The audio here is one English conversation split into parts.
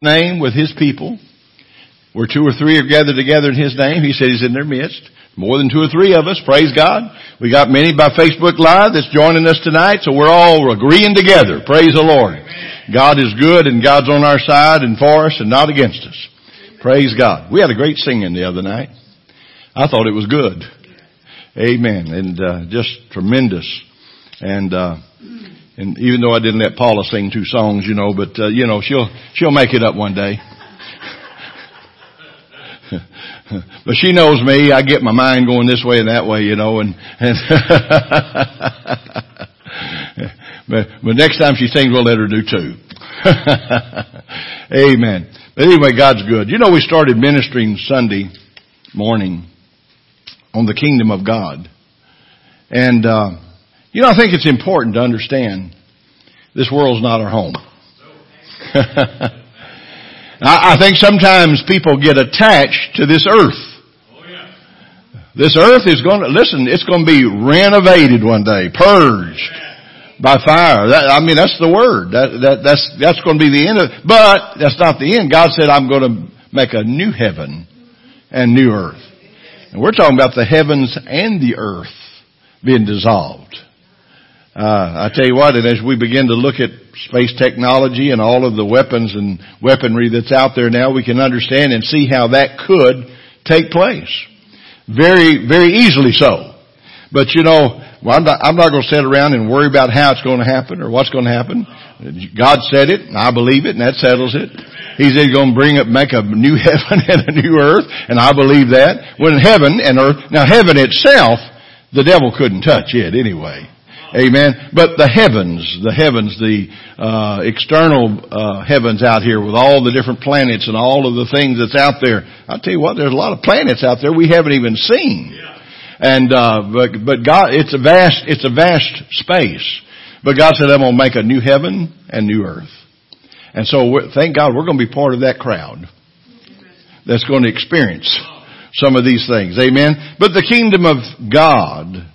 name with his people. Where two or three are gathered together in his name, he said he's in their midst. More than two or three of us, praise God. We got many by Facebook Live that's joining us tonight, so we're all agreeing together. Praise the Lord. God is good and God's on our side and for us and not against us. Praise God. We had a great singing the other night. I thought it was good. Amen. And uh, just tremendous. And uh, and even though I didn't let Paula sing two songs, you know, but uh, you know, she'll she'll make it up one day. but she knows me. I get my mind going this way and that way, you know, and, and but, but next time she sings, we'll let her do two. Amen. But anyway, God's good. You know, we started ministering Sunday morning on the kingdom of God, and. Uh, you know, I think it's important to understand this world's not our home. I, think sometimes people get attached to this earth. This earth is going to, listen, it's going to be renovated one day, purged by fire. That, I mean, that's the word. That, that, that's, that's going to be the end of it. But that's not the end. God said, I'm going to make a new heaven and new earth. And we're talking about the heavens and the earth being dissolved. Uh, I tell you what, and as we begin to look at space technology and all of the weapons and weaponry that's out there now, we can understand and see how that could take place. Very, very easily so. But you know, well, I'm not, I'm not going to sit around and worry about how it's going to happen or what's going to happen. God said it, and I believe it, and that settles it. He said he's going to bring up, make a new heaven and a new earth, and I believe that. When heaven and earth, now heaven itself, the devil couldn't touch it anyway. Amen. But the heavens, the heavens, the uh, external uh, heavens out here with all the different planets and all of the things that's out there. I'll tell you what, there's a lot of planets out there we haven't even seen. And uh, but but God, it's a vast, it's a vast space. But God said, "I'm going to make a new heaven and new earth." And so, thank God, we're going to be part of that crowd that's going to experience some of these things. Amen. But the kingdom of God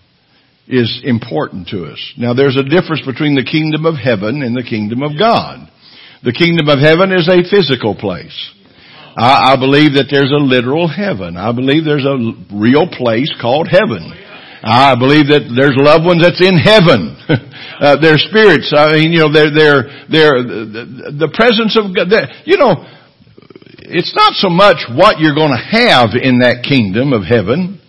is important to us. Now there's a difference between the kingdom of heaven and the kingdom of God. The kingdom of heaven is a physical place. I, I believe that there's a literal heaven. I believe there's a real place called heaven. I believe that there's loved ones that's in heaven. uh, their spirits. I mean, you know, they're, they're, they're, the, the presence of God. You know, it's not so much what you're going to have in that kingdom of heaven.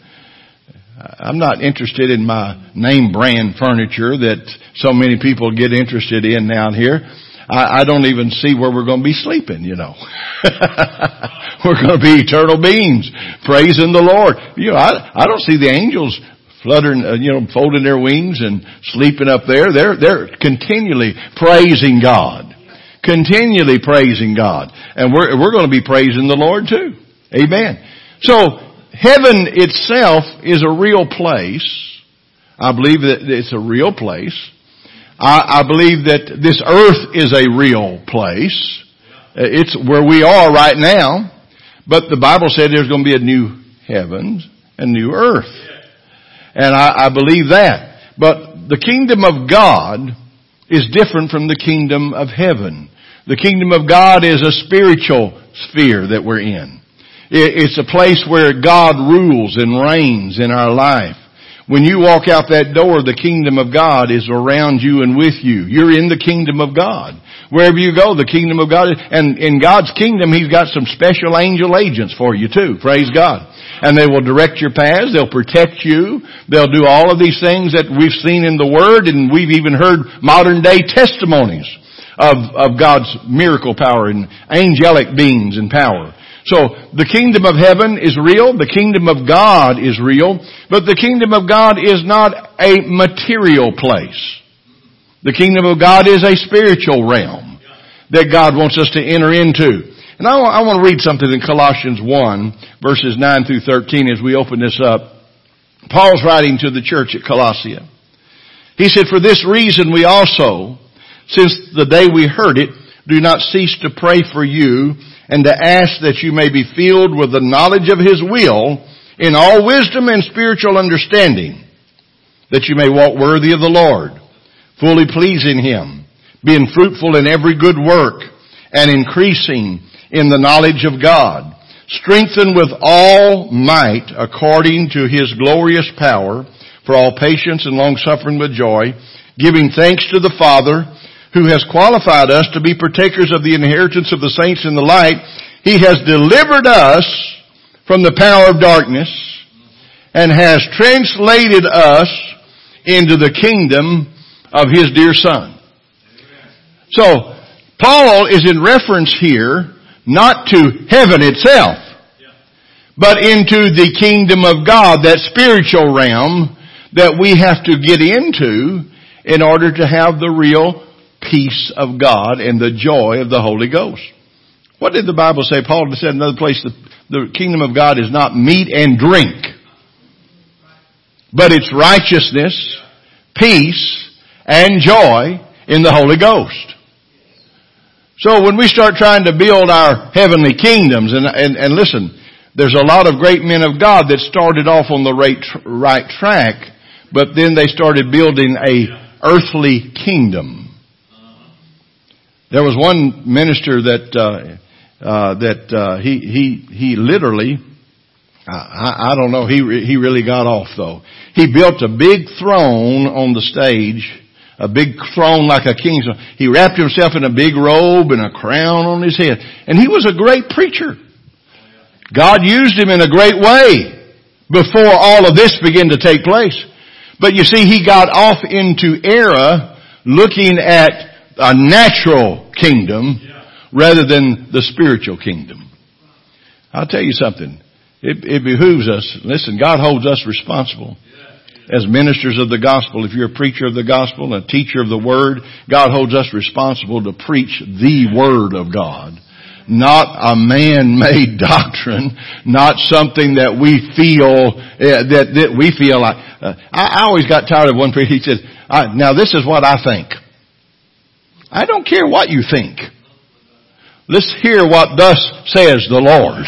I'm not interested in my name brand furniture that so many people get interested in down here. I, I don't even see where we're going to be sleeping, you know. we're going to be eternal beings, praising the Lord. You know, I, I don't see the angels fluttering, uh, you know, folding their wings and sleeping up there. They're, they're continually praising God. Continually praising God. And we're, we're going to be praising the Lord too. Amen. So, heaven itself is a real place. I believe that it's a real place. I, I believe that this earth is a real place. Uh, it's where we are right now. But the Bible said there's going to be a new heavens and new earth. And I, I believe that. But the kingdom of God is different from the kingdom of heaven. The kingdom of God is a spiritual sphere that we're in. It's a place where God rules and reigns in our life. When you walk out that door, the kingdom of God is around you and with you. You're in the kingdom of God. Wherever you go, the kingdom of God, and in God's kingdom, He's got some special angel agents for you too. Praise God. And they will direct your paths. They'll protect you. They'll do all of these things that we've seen in the Word, and we've even heard modern day testimonies of, of God's miracle power and angelic beings and power. So the kingdom of heaven is real, the kingdom of God is real, but the kingdom of God is not a material place. The kingdom of God is a spiritual realm that God wants us to enter into. And I, I want to read something in Colossians 1 verses 9 through 13 as we open this up. Paul's writing to the church at Colossia. He said, for this reason we also, since the day we heard it, do not cease to pray for you and to ask that you may be filled with the knowledge of His will in all wisdom and spiritual understanding, that you may walk worthy of the Lord, fully pleasing Him, being fruitful in every good work, and increasing in the knowledge of God, strengthened with all might according to his glorious power for all patience and long suffering with joy, giving thanks to the Father who has qualified us to be partakers of the inheritance of the saints in the light. He has delivered us from the power of darkness and has translated us into the kingdom of his dear son. So, Paul is in reference here not to heaven itself, but into the kingdom of God, that spiritual realm that we have to get into in order to have the real peace of God and the joy of the Holy Ghost. What did the Bible say? Paul said in another place that the kingdom of God is not meat and drink, but it's righteousness, peace, and joy in the Holy Ghost. So when we start trying to build our heavenly kingdoms, and, and, and listen, there's a lot of great men of God that started off on the right, right track, but then they started building a earthly kingdom. There was one minister that uh, uh, that uh, he he he literally, I, I don't know, he he really got off though. He built a big throne on the stage, a big throne like a king's. He wrapped himself in a big robe and a crown on his head, and he was a great preacher. God used him in a great way before all of this began to take place. But you see, he got off into era looking at a natural kingdom rather than the spiritual kingdom. I'll tell you something. It, it behooves us. Listen, God holds us responsible as ministers of the gospel. If you're a preacher of the gospel and a teacher of the word, God holds us responsible to preach the word of God not a man-made doctrine, not something that we feel uh, that, that we feel like. Uh, I, I, always got tired of one preacher. He said, "Now this is what I think." I don't care what you think. Let's hear what thus says the Lord.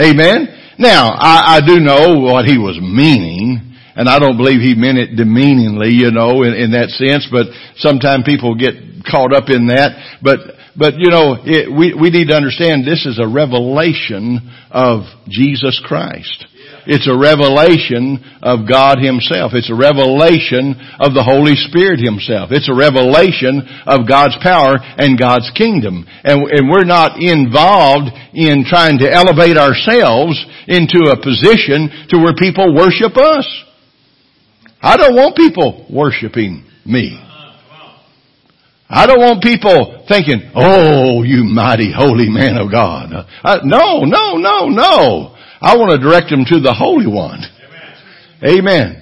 Amen. Now I, I do know what he was meaning. And I don't believe he meant it demeaningly, you know, in, in that sense, but sometimes people get caught up in that. But but you know, it, we, we need to understand this is a revelation of Jesus Christ. It's a revelation of God Himself. It's a revelation of the Holy Spirit Himself. It's a revelation of God's power and God's kingdom. And, and we're not involved in trying to elevate ourselves into a position to where people worship us. I don't want people worshiping me. I don't want people thinking, oh, you mighty holy man of God. Uh, no, no, no, no. I want to direct them to the Holy One. Amen.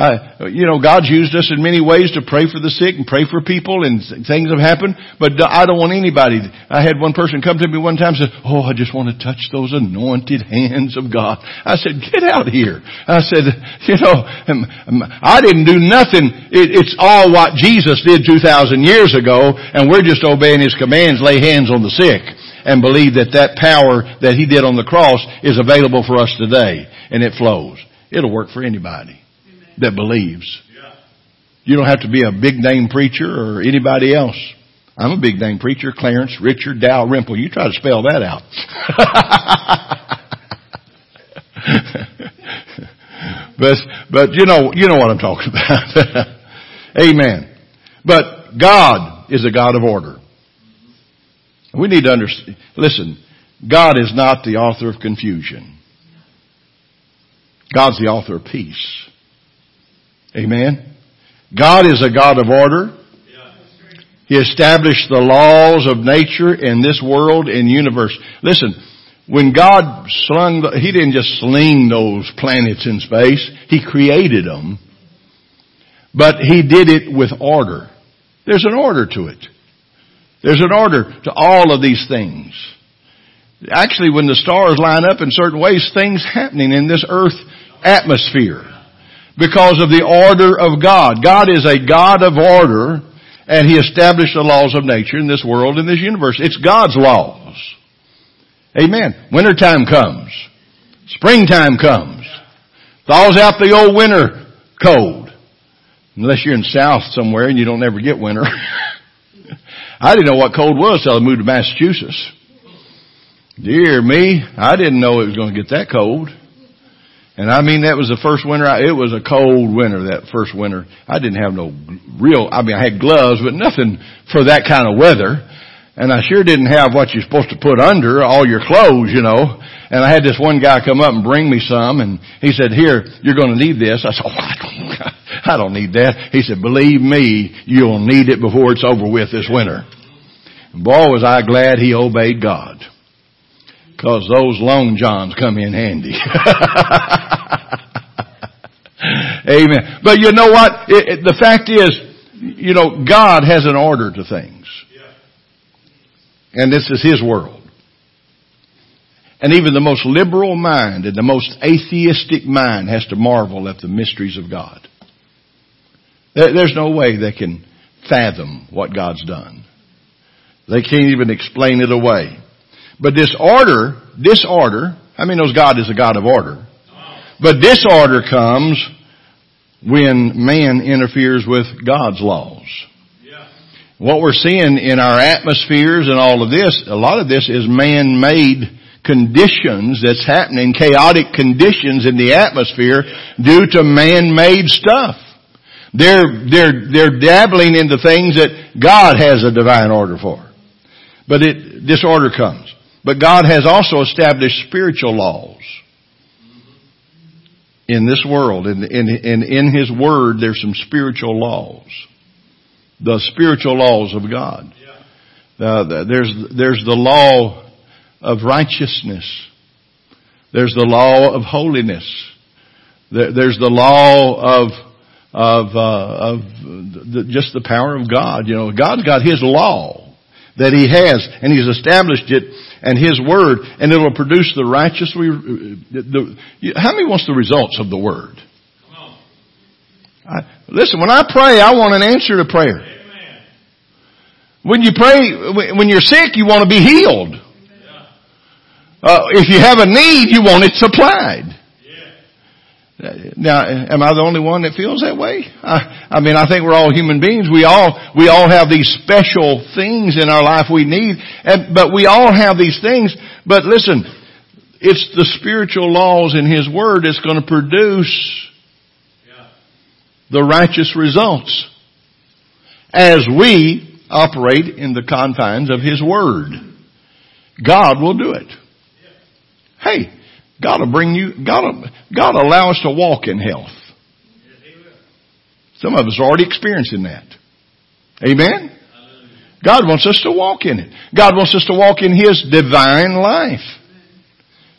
Uh, you know, God's used us in many ways to pray for the sick and pray for people and things have happened, but I don't want anybody. I had one person come to me one time and said, Oh, I just want to touch those anointed hands of God. I said, get out here. I said, you know, um, um, I didn't do nothing. it's all what Jesus did 2,000 years ago and we're just obeying His commands, lay hands on the sick and believe that that power that He did on the cross is available for us today and it flows. It'll work for anybody that believes. You don't have to be a big name preacher or anybody else. I'm a big name preacher, Clarence Richard Dalrymple. You try to spell that out. but but you know you know what I'm talking about. Amen. But God is a God of order. We need to understand. Listen, God is not the author of confusion. God's the author of peace. Amen. God is a God of order. He established the laws of nature in this world and universe. Listen, when God slung, He didn't just sling those planets in space. He created them. But He did it with order. There's an order to it. There's an order to all of these things. Actually, when the stars line up in certain ways, things happening in this earth atmosphere because of the order of God. God is a God of order and He established the laws of nature in this world, in this universe. It's God's laws. Amen. Wintertime comes. Springtime comes. Thaws out the old winter cold. Unless you're in south somewhere and you don't ever get winter. I didn't know what cold was till I moved to Massachusetts. Dear me, I didn't know it was going to get that cold. And I mean, that was the first winter. I, it was a cold winter, that first winter. I didn't have no real, I mean, I had gloves, but nothing for that kind of weather. And I sure didn't have what you're supposed to put under, all your clothes, you know. And I had this one guy come up and bring me some and he said, here, you're going to need this. I said, oh, I don't, I don't need that. He said, believe me, you'll need it before it's over with this winter. And boy, was I glad he obeyed God. Cause those long johns come in handy. Amen. But you know what? It, it, the fact is, you know, God has an order to things. And this is His world. And even the most liberal mind and the most atheistic mind has to marvel at the mysteries of God. There's no way they can fathom what God's done. They can't even explain it away. But this order, disorder, I mean knows God is a God of order. But disorder comes when man interferes with God's laws. What we're seeing in our atmospheres and all of this, a lot of this is man-made conditions that's happening, chaotic conditions in the atmosphere due to man-made stuff. They're, they're, they're dabbling into things that God has a divine order for. But it, disorder comes. But God has also established spiritual laws in this world. And in, in, in His Word, there's some spiritual laws. The spiritual laws of God. Uh, there's, there's the law of righteousness. There's the law of holiness. There, there's the law of of uh, of the, just the power of God. You know, God's got His law that He has, and He's established it and His Word, and it'll produce the righteous. The, how many wants the results of the Word? I, listen, when I pray, I want an answer to prayer. When you pray, when you're sick, you want to be healed. Uh, if you have a need, you want it supplied. Now, am I the only one that feels that way? I, I, mean, I think we're all human beings. We all, we all have these special things in our life we need, and, but we all have these things. But listen, it's the spiritual laws in His Word that's going to produce the righteous results as we operate in the confines of His Word. God will do it. Hey, God will bring you, God will, God will allow us to walk in health. Some of us are already experiencing that. Amen? God wants us to walk in it. God wants us to walk in His divine life.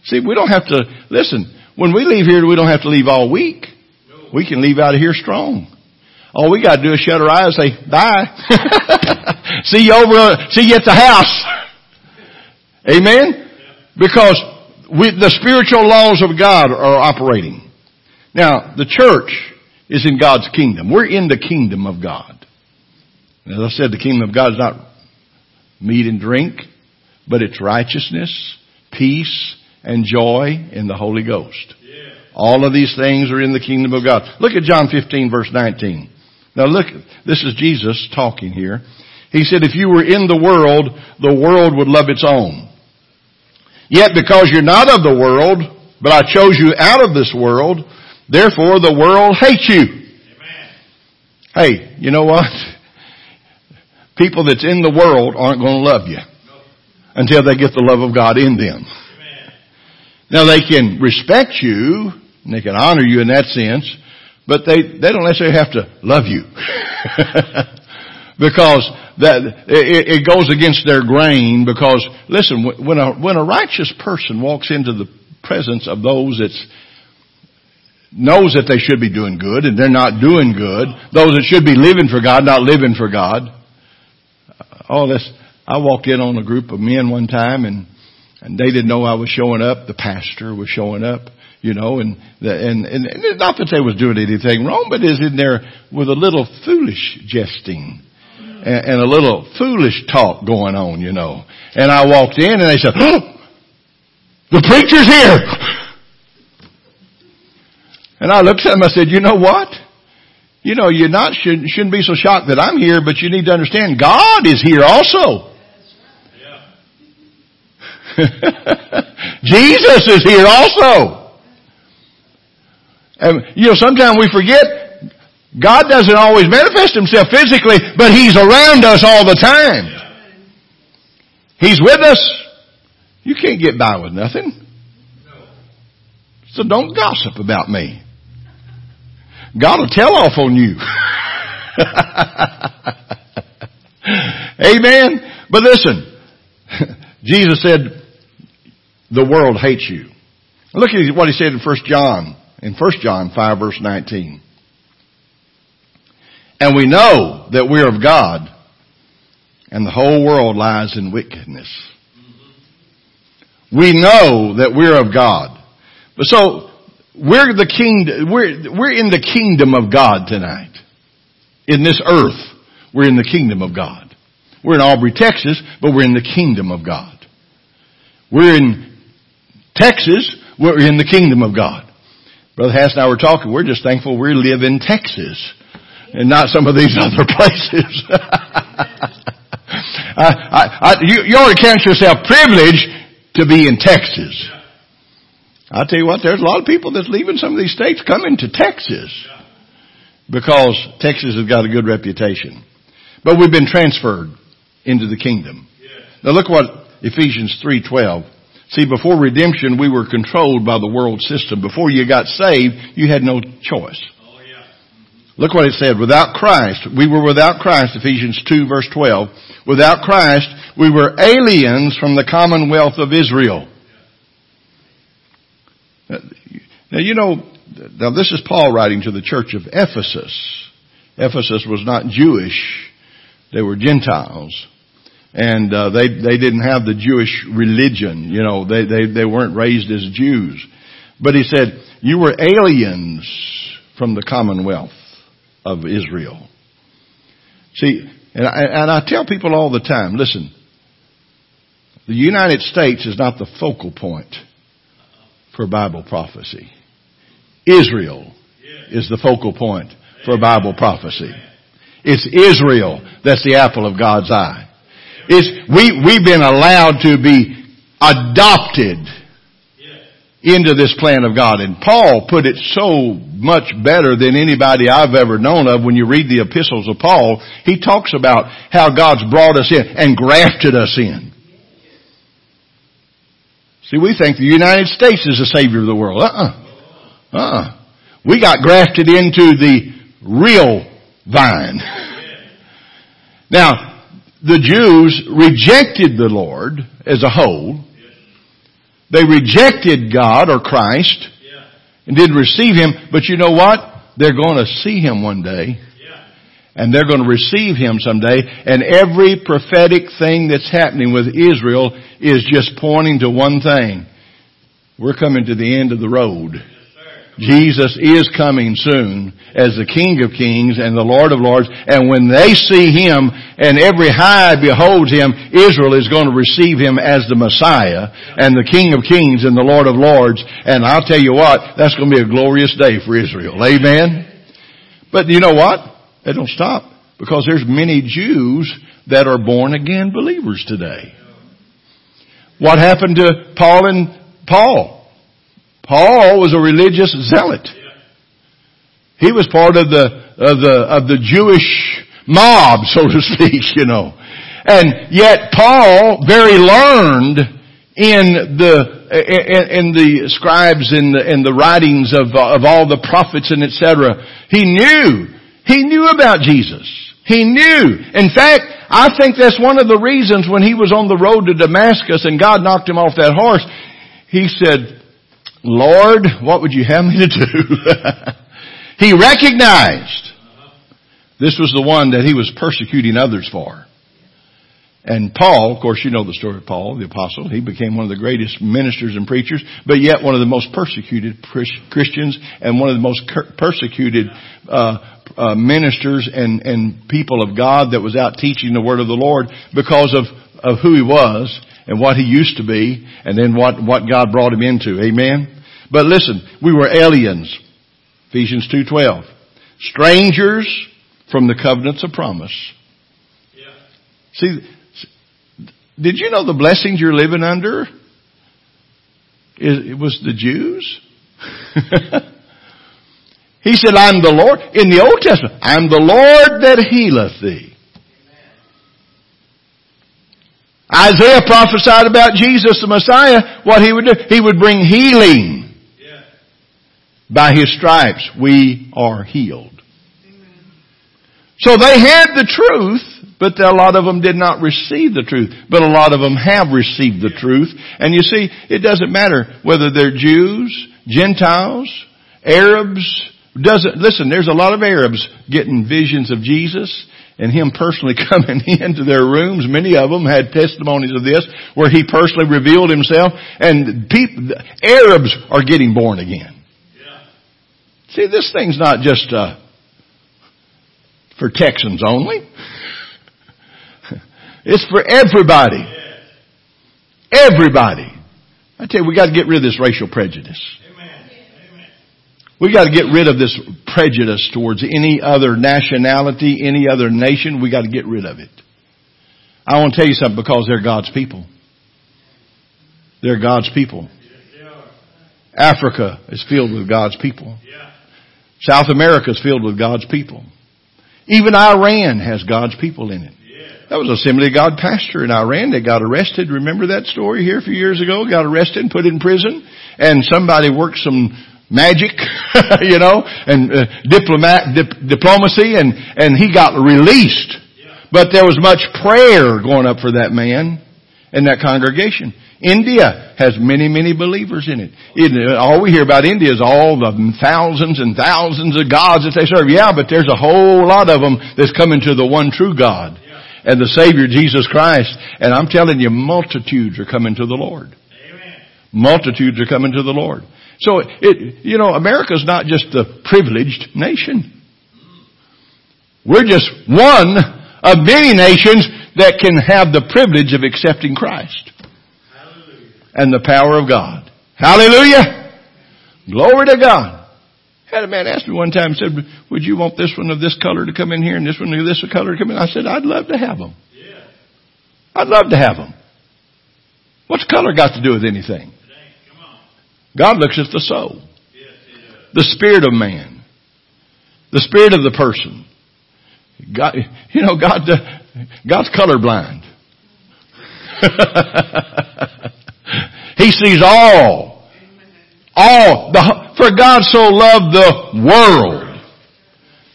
See, we don't have to, listen, when we leave here, we don't have to leave all week. We can leave out of here strong. All we gotta do is shut our eyes and say, bye. see you over, see you at the house. Amen? Because we, the spiritual laws of God are operating. Now, the church is in God's kingdom. We're in the kingdom of God. As I said, the kingdom of God is not meat and drink, but it's righteousness, peace, and joy in the Holy Ghost. All of these things are in the kingdom of God. Look at John 15 verse 19. Now look, this is Jesus talking here. He said, if you were in the world, the world would love its own. Yet because you're not of the world, but I chose you out of this world, therefore the world hates you. Amen. Hey, you know what? People that's in the world aren't going to love you until they get the love of God in them. Amen. Now they can respect you, and they can honor you in that sense, but they, they don't necessarily have to love you. because that it, it goes against their grain because listen when a when a righteous person walks into the presence of those that knows that they should be doing good and they're not doing good those that should be living for God not living for God oh this I walked in on a group of men one time and and they didn't know I was showing up the pastor was showing up you know, and, the, and, and, and not that they was doing anything wrong, but is in there with a little foolish jesting and, and a little foolish talk going on, you know. And I walked in and they said, oh, the preacher's here. And I looked at him, I said, you know what? you know, you're not, shouldn't, shouldn't be so shocked that I'm here, but you need to understand God is here also. Jesus is here also. And, you know, sometimes we forget God doesn't always manifest Himself physically, but He's around us all the time. He's with us. You can't get by with nothing. So don't gossip about me. God will tell off on you. Amen. But listen, Jesus said, the world hates you. Look at what he said in 1 John, in 1 John 5 verse 19. And we know that we're of God, and the whole world lies in wickedness. We know that we're of God. But so, we're the king, we're, we're in the kingdom of God tonight. In this earth, we're in the kingdom of God. We're in Aubrey, Texas, but we're in the kingdom of God. We're in Texas, we're in the kingdom of God. Brother Hass and I were talking, we're just thankful we live in Texas and not some of these other places. I, I, I, you, you ought to count yourself privileged to be in Texas. I'll tell you what, there's a lot of people that's leaving some of these states coming to Texas because Texas has got a good reputation. But we've been transferred into the kingdom. Now look what Ephesians 3:12. See, before redemption, we were controlled by the world system. Before you got saved, you had no choice. Look what it said. Without Christ, we were without Christ, Ephesians 2 verse 12. Without Christ, we were aliens from the commonwealth of Israel. Now you know, now this is Paul writing to the church of Ephesus. Ephesus was not Jewish. They were Gentiles. And, uh, they, they didn't have the Jewish religion, you know, they, they, they weren't raised as Jews. But he said, you were aliens from the commonwealth of Israel. See, and I, and I tell people all the time, listen, the United States is not the focal point for Bible prophecy. Israel is the focal point for Bible prophecy. It's Israel that's the apple of God's eye. It's, we, we've been allowed to be adopted into this plan of God. And Paul put it so much better than anybody I've ever known of when you read the epistles of Paul. He talks about how God's brought us in and grafted us in. See, we think the United States is the savior of the world. Uh-uh. Uh-uh. We got grafted into the real vine. Now, the Jews rejected the Lord as a whole. They rejected God or Christ and didn't receive Him, but you know what? They're going to see Him one day. And they're going to receive Him someday. And every prophetic thing that's happening with Israel is just pointing to one thing. We're coming to the end of the road. Jesus is coming soon as the King of Kings and the Lord of Lords. And when they see Him and every eye beholds Him, Israel is going to receive Him as the Messiah and the King of Kings and the Lord of Lords. And I'll tell you what, that's going to be a glorious day for Israel. Amen? But you know what? They don't stop because there's many Jews that are born again believers today. What happened to Paul and Paul? Paul was a religious zealot. He was part of the, of the, of the Jewish mob, so to speak, you know. And yet Paul, very learned in the, in, in the scribes and the, in the writings of, of all the prophets and etc. He knew, he knew about Jesus. He knew. In fact, I think that's one of the reasons when he was on the road to Damascus and God knocked him off that horse, he said, Lord, what would you have me to do? he recognized this was the one that he was persecuting others for. And Paul, of course you know the story of Paul, the apostle, he became one of the greatest ministers and preachers, but yet one of the most persecuted Christians and one of the most persecuted uh, uh, ministers and, and people of God that was out teaching the word of the Lord because of, of who he was and what he used to be and then what, what God brought him into. Amen? But listen, we were aliens. Ephesians 2.12. Strangers from the covenants of promise. Yeah. See, did you know the blessings you're living under? It was the Jews. he said, I'm the Lord. In the Old Testament, I'm the Lord that healeth thee. Isaiah prophesied about Jesus, the Messiah, what he would do. He would bring healing. Yeah. By his stripes, we are healed. So they had the truth, but a lot of them did not receive the truth. But a lot of them have received the truth. And you see, it doesn't matter whether they're Jews, Gentiles, Arabs, doesn't, listen, there's a lot of Arabs getting visions of Jesus and him personally coming into their rooms. Many of them had testimonies of this where he personally revealed himself and people, Arabs are getting born again. Yeah. See, this thing's not just, uh, for Texans only. it's for everybody. Everybody. I tell you, we got to get rid of this racial prejudice. We got to get rid of this prejudice towards any other nationality, any other nation. We got to get rid of it. I want to tell you something because they're God's people. They're God's people. Africa is filled with God's people. South America is filled with God's people. Even Iran has God's people in it. That was Assembly of God pastor in Iran that got arrested. Remember that story here a few years ago? Got arrested and put in prison. And somebody worked some magic, you know, and uh, diplomat, dip, diplomacy, and and he got released. But there was much prayer going up for that man and that congregation. India has many, many believers in it. All we hear about India is all the thousands and thousands of gods that they serve. Yeah, but there's a whole lot of them that's coming to the one true God and the Savior Jesus Christ. And I'm telling you, multitudes are coming to the Lord. Amen. Multitudes are coming to the Lord. So it, you know, America's not just a privileged nation. We're just one of many nations that can have the privilege of accepting Christ. Hallelujah. And the power of God. Hallelujah! Glory to God. Had a man ask me one time, said, would you want this one of this color to come in here and this one of this color to come in? I said, I'd love to have them. Yeah. I'd love to have them. What's color got to do with anything? God looks at the soul. The spirit of man. The spirit of the person. God, you know, God, uh, God's colorblind. he sees all. All. The, for God so loved the world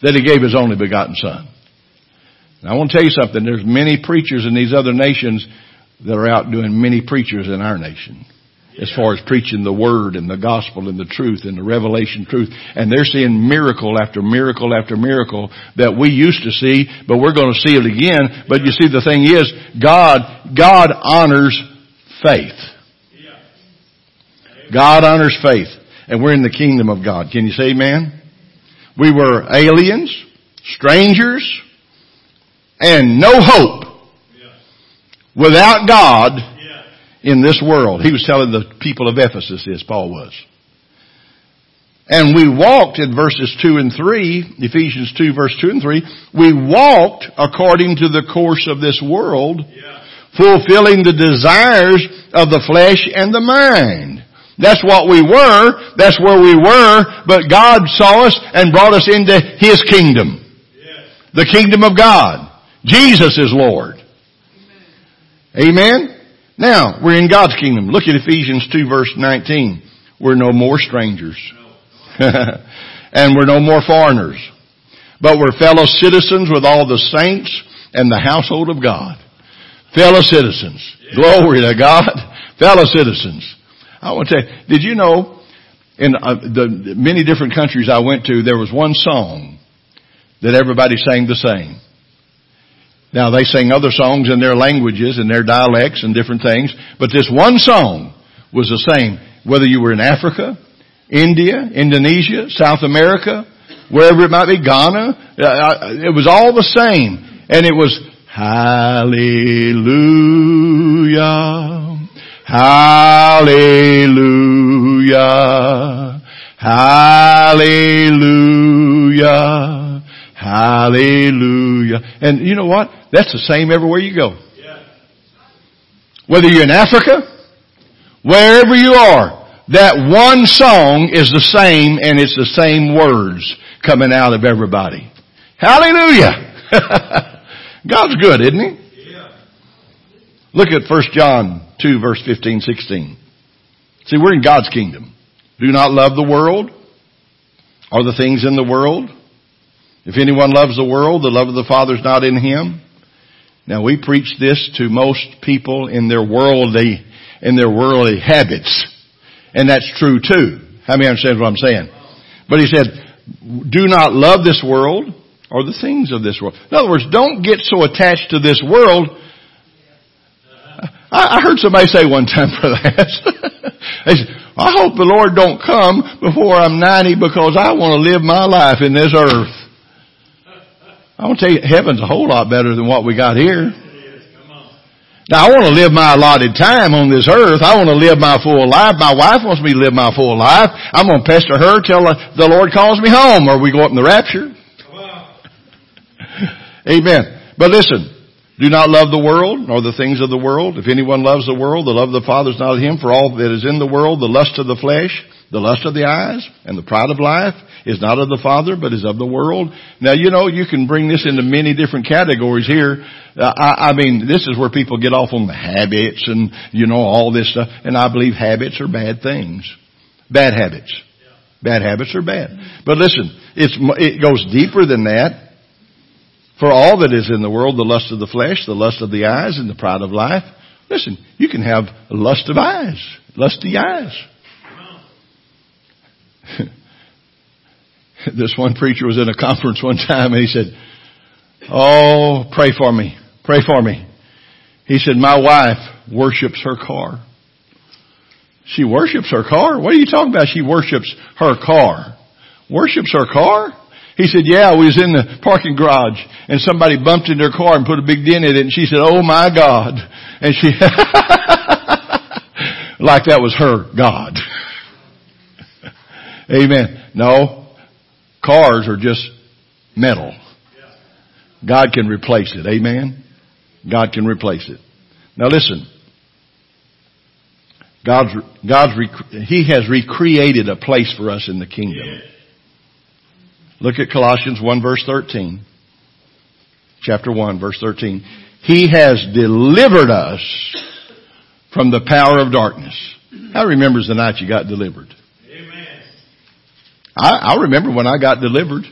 that He gave His only begotten Son. I want to tell you something. There's many preachers in these other nations that are out doing many preachers in our nation as far as preaching the word and the gospel and the truth and the revelation truth. And they're seeing miracle after miracle after miracle that we used to see, but we're going to see it again. But you see, the thing is, God, God honors faith. God honors faith. And we're in the kingdom of God. Can you say amen? We were aliens, strangers, and no hope. Without God, in this world. He was telling the people of Ephesus this, Paul was. And we walked in verses 2 and 3, Ephesians 2 verse 2 and 3, we walked according to the course of this world, yeah. fulfilling the desires of the flesh and the mind. That's what we were, that's where we were, but God saw us and brought us into His kingdom. Yes. The kingdom of God. Jesus is Lord. Amen? Amen? Now, we're in God's kingdom. Look at Ephesians 2 verse 19. We're no more strangers. and we're no more foreigners. But we're fellow citizens with all the saints and the household of God. Fellow citizens. Glory to God. Fellow citizens. I want to tell you, did you know in uh, the many different countries I went to, there was one song that everybody sang the same. Now they sing other songs in their languages and their dialects and different things, but this one song was the same, whether you were in Africa, India, Indonesia, South America, wherever it might be, Ghana, uh, uh, it was all the same. And it was, Hallelujah, Hallelujah, Hallelujah. Hallelujah. And you know what? That's the same everywhere you go. Whether you're in Africa, wherever you are, that one song is the same and it's the same words coming out of everybody. Hallelujah. God's good, isn't He? Look at 1 John 2 verse 15, 16. See, we're in God's kingdom. Do not love the world or the things in the world. If anyone loves the world, the love of the Father is not in him. Now we preach this to most people in their worldly, in their worldly habits. And that's true too. How many understand what I'm saying? But he said, do not love this world or the things of this world. In other words, don't get so attached to this world. I, heard somebody say one time for that. they said, I hope the Lord don't come before I'm 90 because I want to live my life in this earth. I want to tell you, heaven's a whole lot better than what we got here. Now I want to live my allotted time on this earth. I want to live my full life. My wife wants me to live my full life. I'm going to pester her till the Lord calls me home or we go up in the rapture. Amen. But listen, do not love the world nor the things of the world. If anyone loves the world, the love of the Father is not of him. For all that is in the world, the lust of the flesh, the lust of the eyes, and the pride of life is not of the Father, but is of the world. Now, you know, you can bring this into many different categories here. Uh, I, I mean, this is where people get off on the habits and, you know, all this stuff. And I believe habits are bad things. Bad habits. Bad habits are bad. But listen, it's, it goes deeper than that. For all that is in the world, the lust of the flesh, the lust of the eyes, and the pride of life. Listen, you can have lust of eyes, lusty eyes. this one preacher was in a conference one time and he said, Oh, pray for me. Pray for me. He said, my wife worships her car. She worships her car? What are you talking about? She worships her car. Worships her car? He said, yeah, we was in the parking garage and somebody bumped into her car and put a big dent in it and she said, oh my God. And she, like that was her God. Amen. No, cars are just metal. God can replace it. Amen. God can replace it. Now listen. God's, God's, He has recreated a place for us in the kingdom. Look at Colossians 1 verse 13. Chapter 1 verse 13. He has delivered us from the power of darkness. How remembers the night you got delivered? I, I remember when I got delivered.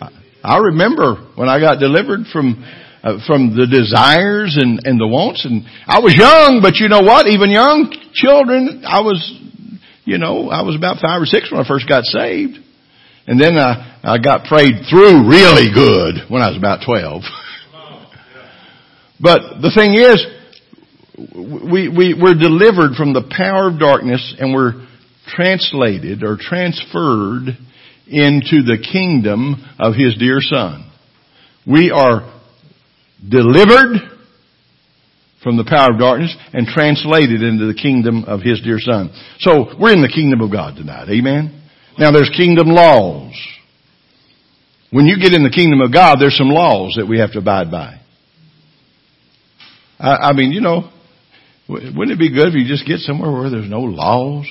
I, I remember when I got delivered from uh, from the desires and, and the wants. And I was young, but you know what? Even young children, I was, you know, I was about five or six when I first got saved. And then I, I got prayed through really good when I was about 12. but the thing is, we, we, we're delivered from the power of darkness and we're translated or transferred into the kingdom of His dear Son. We are delivered from the power of darkness and translated into the kingdom of His dear Son. So we're in the kingdom of God tonight. Amen? Now there's kingdom laws. When you get in the kingdom of God, there's some laws that we have to abide by. I, I mean, you know, wouldn't it be good if you just get somewhere where there's no laws?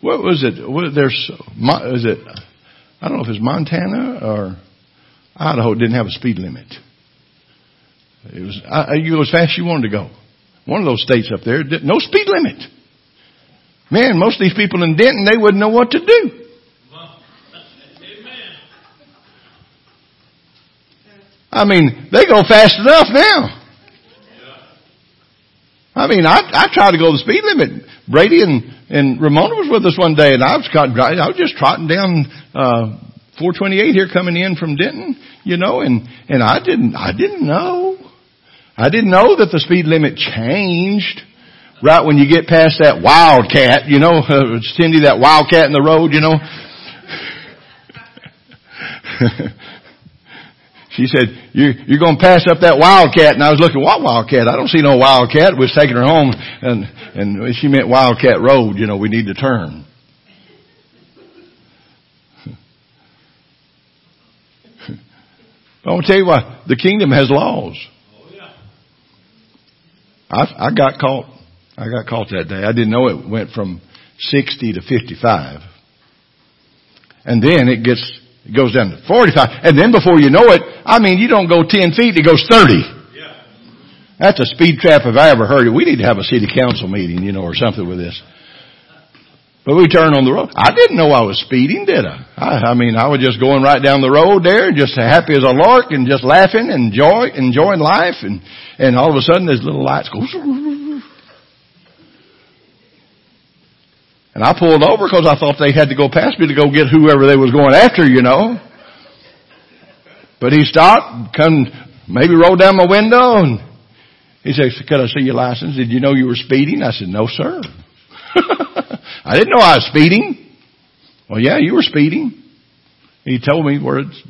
What was it? What, there's, is it, I don't know if it's Montana or Idaho didn't have a speed limit. It was, I, you go as fast as you wanted to go. One of those states up there, no speed limit. Man, most of these people in Denton, they wouldn't know what to do. I mean, they go fast enough now. I mean, I, I try to go the speed limit. Brady and, and Ramona was with us one day and I was, I was just trotting down, uh, 428 here coming in from Denton, you know, and, and I didn't, I didn't know. I didn't know that the speed limit changed right when you get past that wildcat, you know, uh, Cindy, that wildcat in the road, you know. she said, you, you're going to pass up that wildcat. And I was looking, what wildcat? I don't see no wildcat. We was taking her home and, and she meant wildcat road, you know, we need to turn. But I want to tell you what, the kingdom has laws. Oh, I, I got caught. I got caught that day. I didn't know it went from 60 to 55. And then it gets, it goes down to 45. And then before you know it, I mean, you don't go 10 feet, it goes 30. That's a speed trap if I ever heard it. We need to have a city council meeting, you know, or something with this. But we turn on the road. I didn't know I was speeding, did I? I, I mean, I was just going right down the road there, just happy as a lark and just laughing and enjoy, enjoying life. And, and all of a sudden there's little lights go. And I pulled over because I thought they had to go past me to go get whoever they was going after, you know. But he stopped, come, maybe rolled down my window and he said, could I see your license? Did you know you were speeding? I said, no sir. I didn't know I was speeding. Well, yeah, you were speeding. He told me where it's.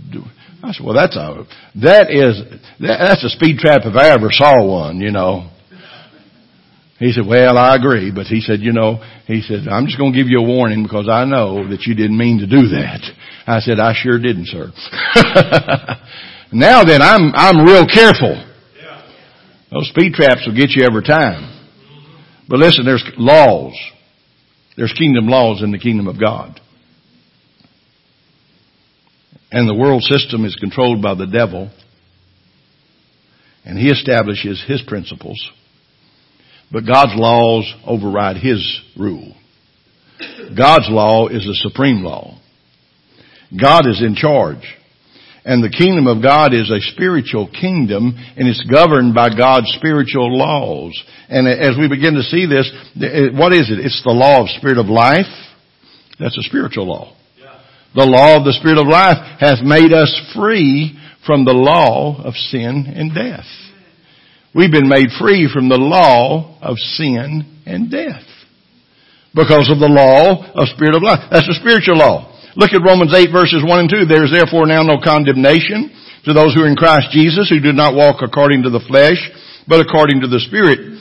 I said, well, that's a that is that, that's a speed trap if I ever saw one. You know. He said, well, I agree, but he said, you know, he said, I'm just going to give you a warning because I know that you didn't mean to do that. I said, I sure didn't, sir. now then, I'm I'm real careful. Those speed traps will get you every time. But listen, there's laws. There's kingdom laws in the kingdom of God. And the world system is controlled by the devil. And he establishes his principles. But God's laws override his rule. God's law is the supreme law. God is in charge. And the kingdom of God is a spiritual kingdom and it's governed by God's spiritual laws. And as we begin to see this, what is it? It's the law of spirit of life. That's a spiritual law. The law of the spirit of life hath made us free from the law of sin and death. We've been made free from the law of sin and death. Because of the law of spirit of life. That's a spiritual law. Look at Romans 8 verses 1 and 2. There is therefore now no condemnation to those who are in Christ Jesus who do not walk according to the flesh, but according to the Spirit.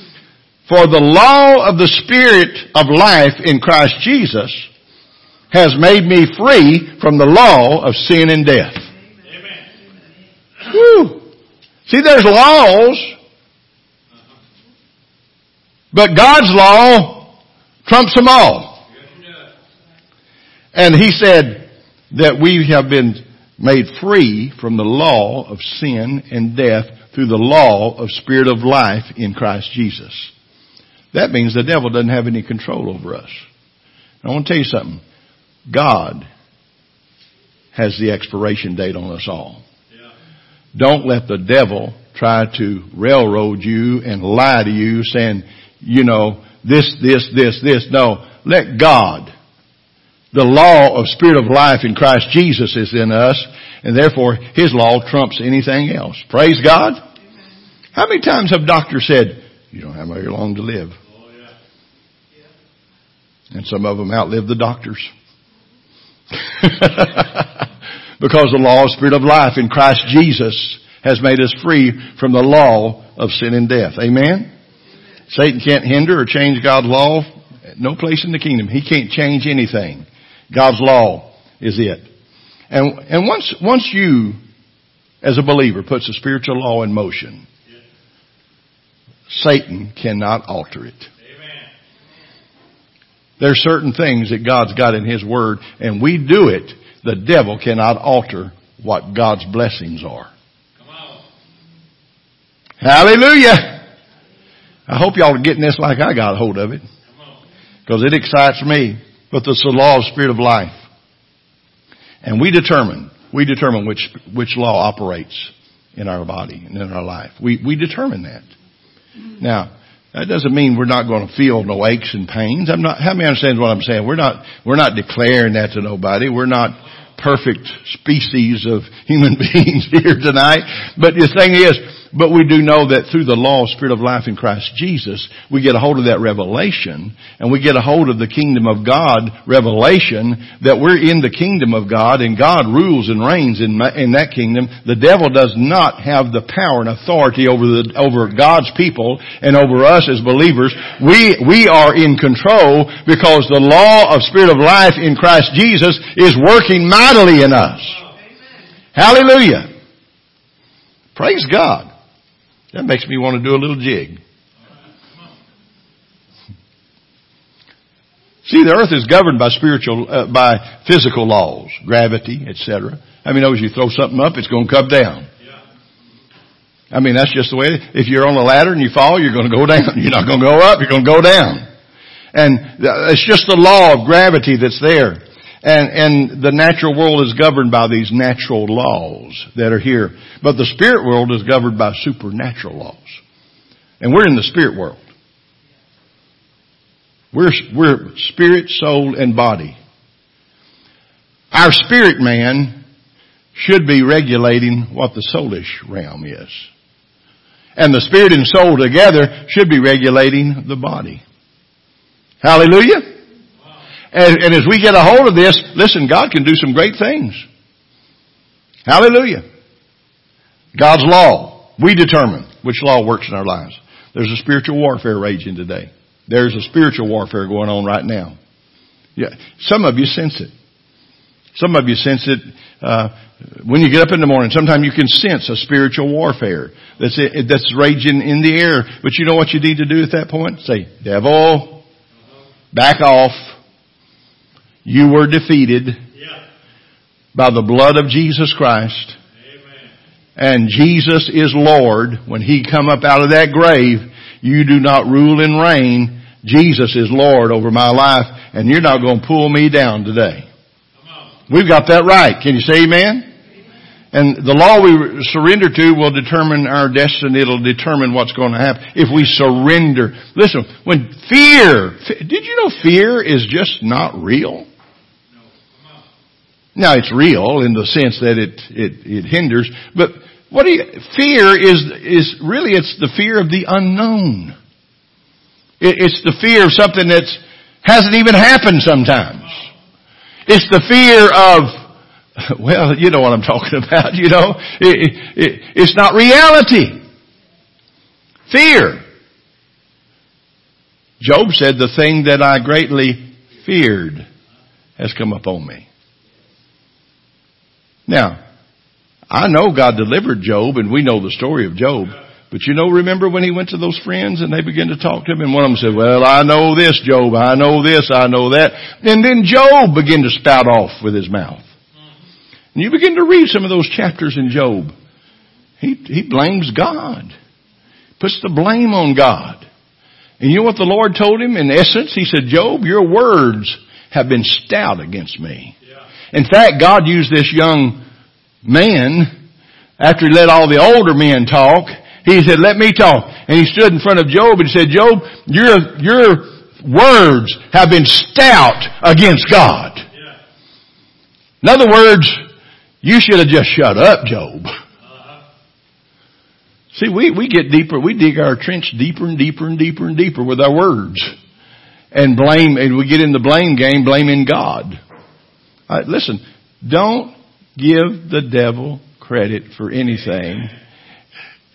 For the law of the Spirit of life in Christ Jesus has made me free from the law of sin and death. Whew. See, there's laws, but God's law trumps them all. And he said that we have been made free from the law of sin and death through the law of spirit of life in Christ Jesus. That means the devil doesn't have any control over us. I want to tell you something. God has the expiration date on us all. Yeah. Don't let the devil try to railroad you and lie to you saying, you know, this, this, this, this. No. Let God the law of spirit of life in Christ Jesus is in us, and therefore His law trumps anything else. Praise God. How many times have doctors said, you don't have very long to live? And some of them outlive the doctors. because the law of spirit of life in Christ Jesus has made us free from the law of sin and death. Amen? Satan can't hinder or change God's law. No place in the kingdom. He can't change anything. God's law is it. And, and once, once you, as a believer, puts a spiritual law in motion, Satan cannot alter it. There's certain things that God's got in His Word, and we do it. The devil cannot alter what God's blessings are. Hallelujah! I hope y'all are getting this like I got hold of it. Because it excites me but it's the law of spirit of life. And we determine, we determine which, which law operates in our body and in our life. We, we determine that. Now, that doesn't mean we're not going to feel no aches and pains. I'm not, how many understands what I'm saying? We're not, we're not declaring that to nobody. We're not perfect species of human beings here tonight. But the thing is, but we do know that through the law of spirit of life in Christ Jesus, we get a hold of that revelation and we get a hold of the kingdom of God revelation that we're in the kingdom of God and God rules and reigns in, in that kingdom. The devil does not have the power and authority over the, over God's people and over us as believers. We, we are in control because the law of spirit of life in Christ Jesus is working mightily in us. Hallelujah. Praise God. That makes me want to do a little jig. See, the earth is governed by spiritual, uh, by physical laws, gravity, etc. I mean, as you throw something up, it's going to come down. I mean, that's just the way, if you're on a ladder and you fall, you're going to go down. You're not going to go up, you're going to go down. And it's just the law of gravity that's there. And, and the natural world is governed by these natural laws that are here. But the spirit world is governed by supernatural laws. And we're in the spirit world. We're, we're spirit, soul, and body. Our spirit man should be regulating what the soulish realm is. And the spirit and soul together should be regulating the body. Hallelujah. And, and as we get a hold of this, listen, God can do some great things. Hallelujah. God's law. We determine which law works in our lives. There's a spiritual warfare raging today. There's a spiritual warfare going on right now. Yeah, some of you sense it. Some of you sense it uh, when you get up in the morning. Sometimes you can sense a spiritual warfare that's that's raging in the air. But you know what you need to do at that point? Say, "Devil, back off. You were defeated by the blood of Jesus Christ." And Jesus is Lord. When He come up out of that grave, you do not rule and reign. Jesus is Lord over my life and you're not going to pull me down today. We've got that right. Can you say amen? And the law we surrender to will determine our destiny. It'll determine what's going to happen. If we surrender. Listen, when fear, did you know fear is just not real? Now it's real in the sense that it, it, it hinders, but what do you, fear is, is really it's the fear of the unknown. It's the fear of something that hasn't even happened sometimes. It's the fear of, well, you know what I'm talking about, you know. It, it, it's not reality. Fear. Job said, the thing that I greatly feared has come upon me. Now, I know God delivered Job and we know the story of Job. But you know, remember when he went to those friends and they began to talk to him and one of them said, well, I know this, Job. I know this. I know that. And then Job began to spout off with his mouth. And you begin to read some of those chapters in Job. He, he blames God. Puts the blame on God. And you know what the Lord told him? In essence, he said, Job, your words have been stout against me. In fact, God used this young man after he let all the older men talk he said, let me talk. And he stood in front of Job and said, Job, your, your words have been stout against God. In other words, you should have just shut up, Job. See, we, we get deeper, we dig our trench deeper and deeper and deeper and deeper with our words. And blame, and we get in the blame game, blaming God. Right, listen, don't give the devil credit for anything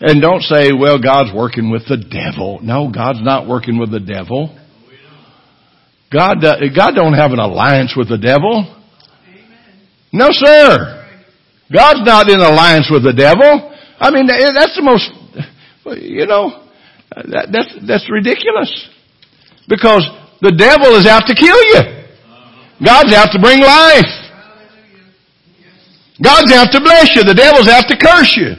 and don't say, well, God's working with the devil. No, God's not working with the devil. God, uh, God don't have an alliance with the devil. No, sir. God's not in alliance with the devil. I mean, that's the most, you know, that, that's, that's ridiculous. Because the devil is out to kill you. God's out to bring life. God's out to bless you. The devil's out to curse you.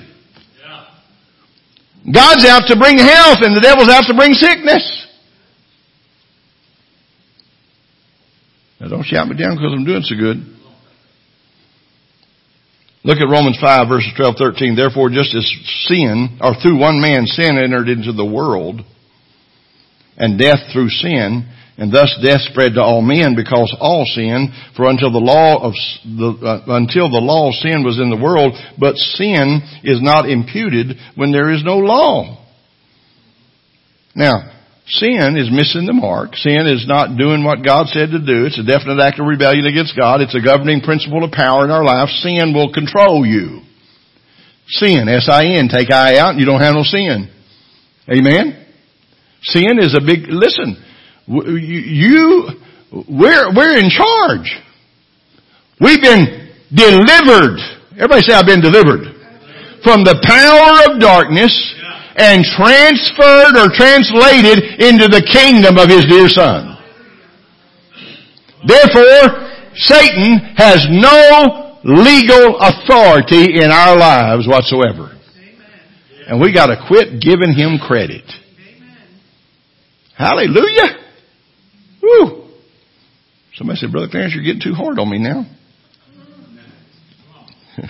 God's out to bring health and the devil's out to bring sickness. Now don't shout me down because I'm doing so good. Look at Romans 5 verses 12, 13. Therefore just as sin, or through one man sin entered into the world, and death through sin, and thus death spread to all men because all sin. For until the law of the, uh, until the law sin was in the world, but sin is not imputed when there is no law. Now, sin is missing the mark. Sin is not doing what God said to do. It's a definite act of rebellion against God. It's a governing principle of power in our life. Sin will control you. Sin, S-I-N, take I out and you don't have no sin. Amen? Sin is a big, listen, you, we're, we're in charge. We've been delivered. Everybody say I've been delivered. from the power of darkness and transferred or translated into the kingdom of His dear Son. Therefore, Satan has no legal authority in our lives whatsoever. And we gotta quit giving him credit. Hallelujah! Woo! Somebody said, Brother Clarence, you're getting too hard on me now.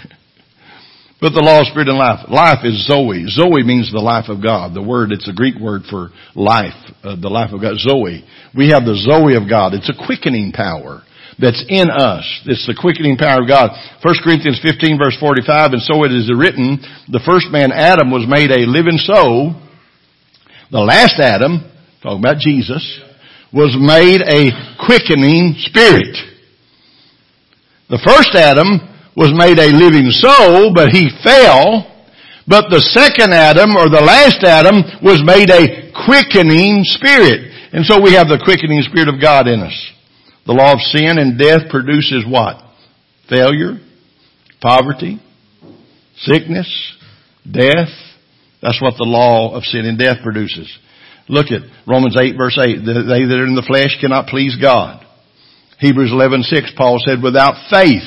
but the law of spirit and life. Life is Zoe. Zoe means the life of God. The word, it's a Greek word for life, uh, the life of God. Zoe. We have the Zoe of God. It's a quickening power that's in us. It's the quickening power of God. 1 Corinthians 15 verse 45, and so it is written, the first man Adam was made a living soul. The last Adam, talking about Jesus, was made a quickening spirit. The first Adam was made a living soul, but he fell. But the second Adam, or the last Adam, was made a quickening spirit. And so we have the quickening spirit of God in us. The law of sin and death produces what? Failure, poverty, sickness, death. That's what the law of sin and death produces. Look at Romans 8 verse 8. They that are in the flesh cannot please God. Hebrews 11:6 Paul said without faith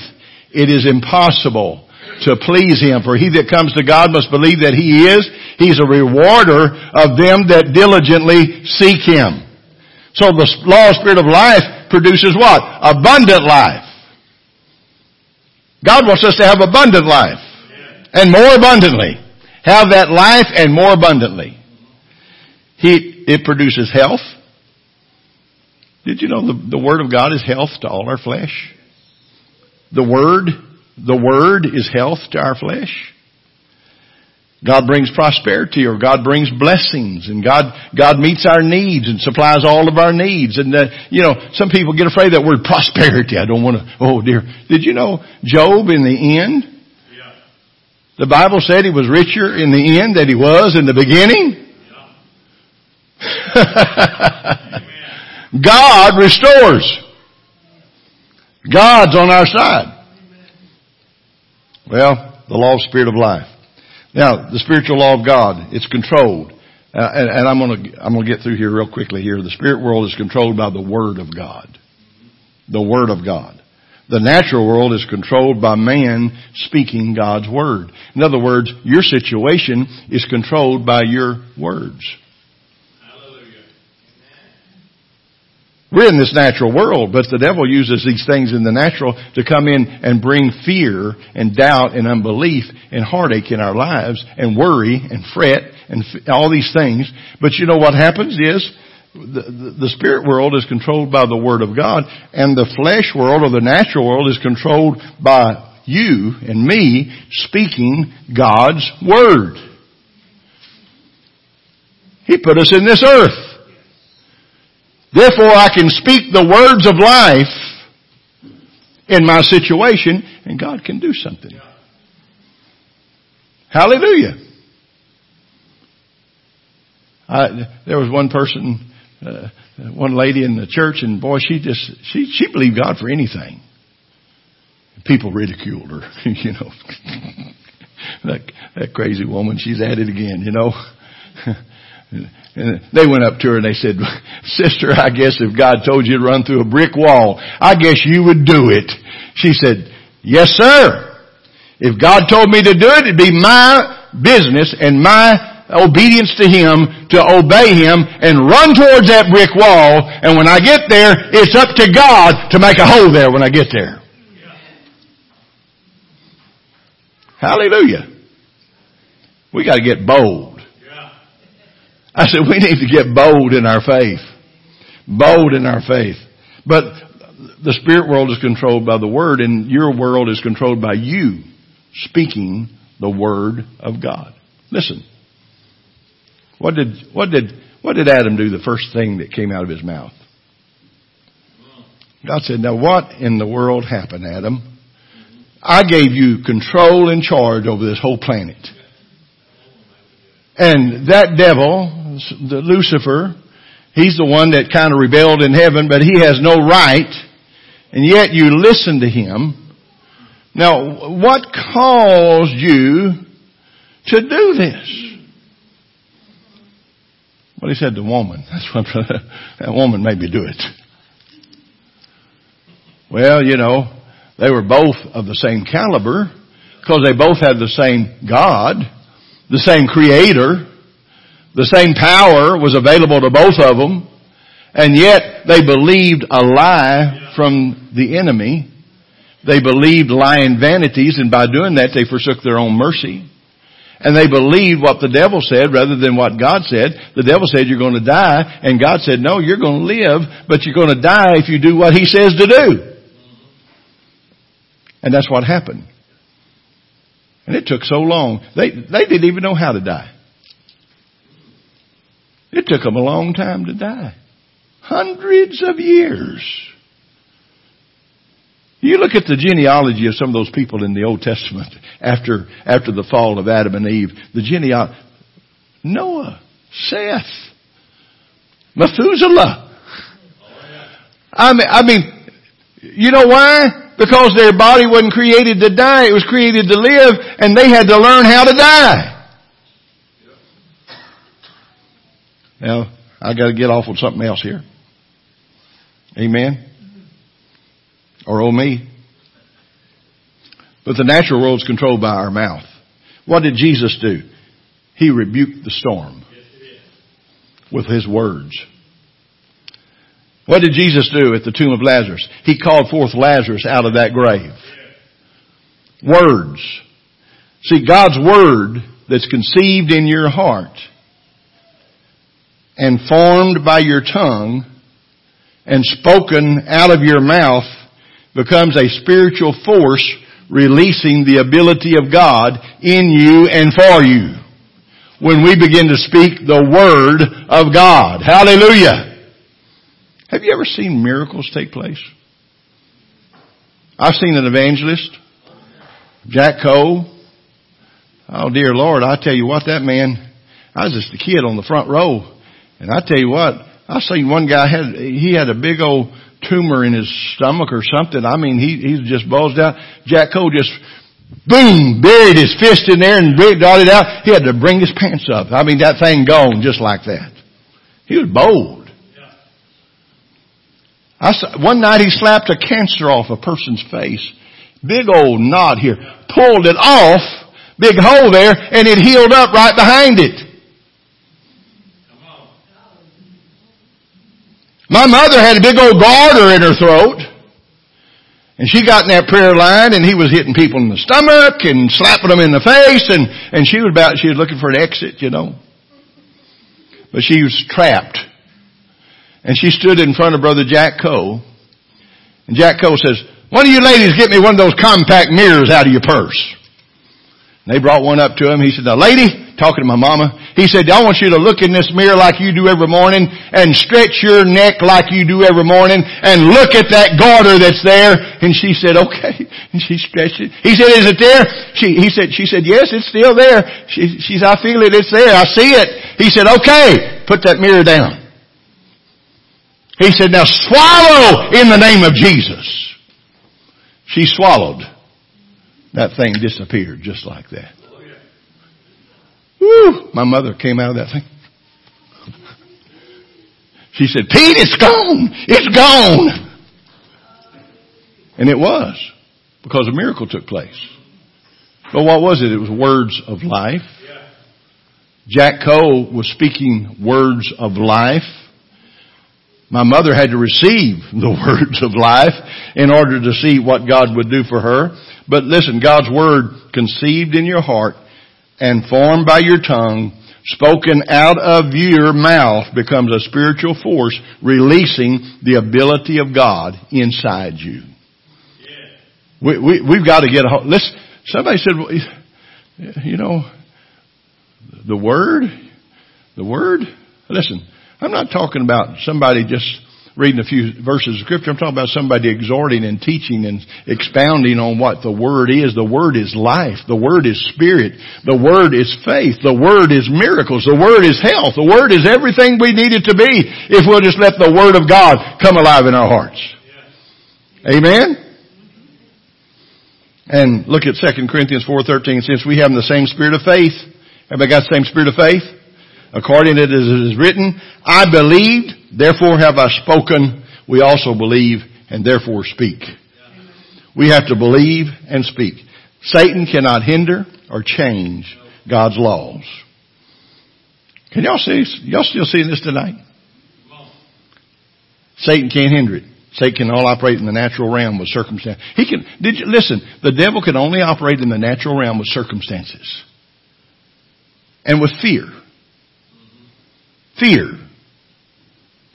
it is impossible to please him for he that comes to God must believe that he is he's a rewarder of them that diligently seek him. So the law of spirit of life produces what? Abundant life. God wants us to have abundant life. And more abundantly. Have that life and more abundantly. He, it produces health. Did you know the, the Word of God is health to all our flesh? The Word, the Word is health to our flesh. God brings prosperity or God brings blessings and God, God meets our needs and supplies all of our needs. And, uh, you know, some people get afraid of that word prosperity. I don't want to, oh dear. Did you know Job in the end? Yeah. The Bible said he was richer in the end than he was in the beginning. God restores. God's on our side. Well, the law of spirit of life. Now, the spiritual law of God, it's controlled. Uh, and, and, I'm gonna, I'm gonna get through here real quickly here. The spirit world is controlled by the Word of God. The Word of God. The natural world is controlled by man speaking God's Word. In other words, your situation is controlled by your words. We're in this natural world, but the devil uses these things in the natural to come in and bring fear and doubt and unbelief and heartache in our lives and worry and fret and all these things. But you know what happens is the, the, spirit world is controlled by the Word of God and the flesh world or the natural world is controlled by you and me speaking God's Word. He put us in this earth. Therefore I can speak the words of life in my situation and God can do something. Hallelujah. I, there was one person, uh, one lady in the church and boy, she just, she, she believed God for anything. People ridiculed her, you know. that, that crazy woman, she's at it again, you know. And they went up to her and they said, Sister, I guess if God told you to run through a brick wall, I guess you would do it. She said, Yes, sir. If God told me to do it, it'd be my business and my obedience to Him to obey Him and run towards that brick wall. And when I get there, it's up to God to make a hole there when I get there. Hallelujah. We gotta get bold. I said, we need to get bold in our faith. Bold in our faith. But the spirit world is controlled by the word and your world is controlled by you speaking the word of God. Listen. What did, what did, what did Adam do the first thing that came out of his mouth? God said, now what in the world happened, Adam? I gave you control and charge over this whole planet. And that devil the Lucifer, he's the one that kind of rebelled in heaven, but he has no right, and yet you listen to him. Now, what caused you to do this. Well, he said the woman. That's what that woman made me do it. Well, you know, they were both of the same caliber because they both had the same God, the same creator, the same power was available to both of them, and yet they believed a lie from the enemy. They believed lying vanities, and by doing that they forsook their own mercy. And they believed what the devil said rather than what God said. The devil said you're going to die, and God said, no, you're going to live, but you're going to die if you do what he says to do. And that's what happened. And it took so long. They, they didn't even know how to die. It took them a long time to die. Hundreds of years. You look at the genealogy of some of those people in the Old Testament after, after the fall of Adam and Eve. The genealogy, Noah, Seth, Methuselah. I mean, I mean, you know why? Because their body wasn't created to die, it was created to live, and they had to learn how to die. Now, I gotta get off on something else here. Amen? Or oh me. But the natural world is controlled by our mouth. What did Jesus do? He rebuked the storm with his words. What did Jesus do at the tomb of Lazarus? He called forth Lazarus out of that grave. Words. See, God's word that's conceived in your heart and formed by your tongue and spoken out of your mouth becomes a spiritual force releasing the ability of God in you and for you. When we begin to speak the Word of God. Hallelujah. Have you ever seen miracles take place? I've seen an evangelist, Jack Coe. Oh dear Lord, I tell you what, that man, I was just a kid on the front row. And I tell you what, I seen one guy had, he had a big old tumor in his stomach or something. I mean, he, he just bulged out. Jack Coe just, boom, buried his fist in there and it out. He had to bring his pants up. I mean, that thing gone just like that. He was bold. I one night he slapped a cancer off a person's face. Big old knot here. Pulled it off. Big hole there and it healed up right behind it. My mother had a big old goiter in her throat. And she got in that prayer line and he was hitting people in the stomach and slapping them in the face and, and she was about, she was looking for an exit, you know. But she was trapped. And she stood in front of Brother Jack Coe. And Jack Coe says, one of you ladies get me one of those compact mirrors out of your purse. They brought one up to him. He said, now lady, talking to my mama. He said, I want you to look in this mirror like you do every morning and stretch your neck like you do every morning and look at that goiter that's there. And she said, okay. And she stretched it. He said, is it there? She, he said, she said, yes, it's still there. She, she said, I feel it. It's there. I see it. He said, okay, put that mirror down. He said, now swallow in the name of Jesus. She swallowed. That thing disappeared just like that. Woo! My mother came out of that thing. She said, Pete, it's gone! It's gone! And it was. Because a miracle took place. But what was it? It was words of life. Jack Coe was speaking words of life. My mother had to receive the words of life in order to see what God would do for her. But listen, God's word conceived in your heart and formed by your tongue, spoken out of your mouth becomes a spiritual force releasing the ability of God inside you. We, we, we've got to get a hold. Listen, somebody said, you know, the word, the word. Listen, I'm not talking about somebody just reading a few verses of scripture. I'm talking about somebody exhorting and teaching and expounding on what the Word is. The Word is life. The Word is spirit. The Word is faith. The Word is miracles. The Word is health. The Word is everything we need it to be if we'll just let the Word of God come alive in our hearts. Amen? And look at 2 Corinthians 4.13. Since we have the same spirit of faith, everybody got the same spirit of faith? According to it is written, I believed, therefore have I spoken. We also believe and therefore speak. We have to believe and speak. Satan cannot hinder or change God's laws. Can y'all see, y'all still seeing this tonight? Satan can't hinder it. Satan can only operate in the natural realm with circumstances. He can, did you, listen, the devil can only operate in the natural realm with circumstances. And with fear. Fear.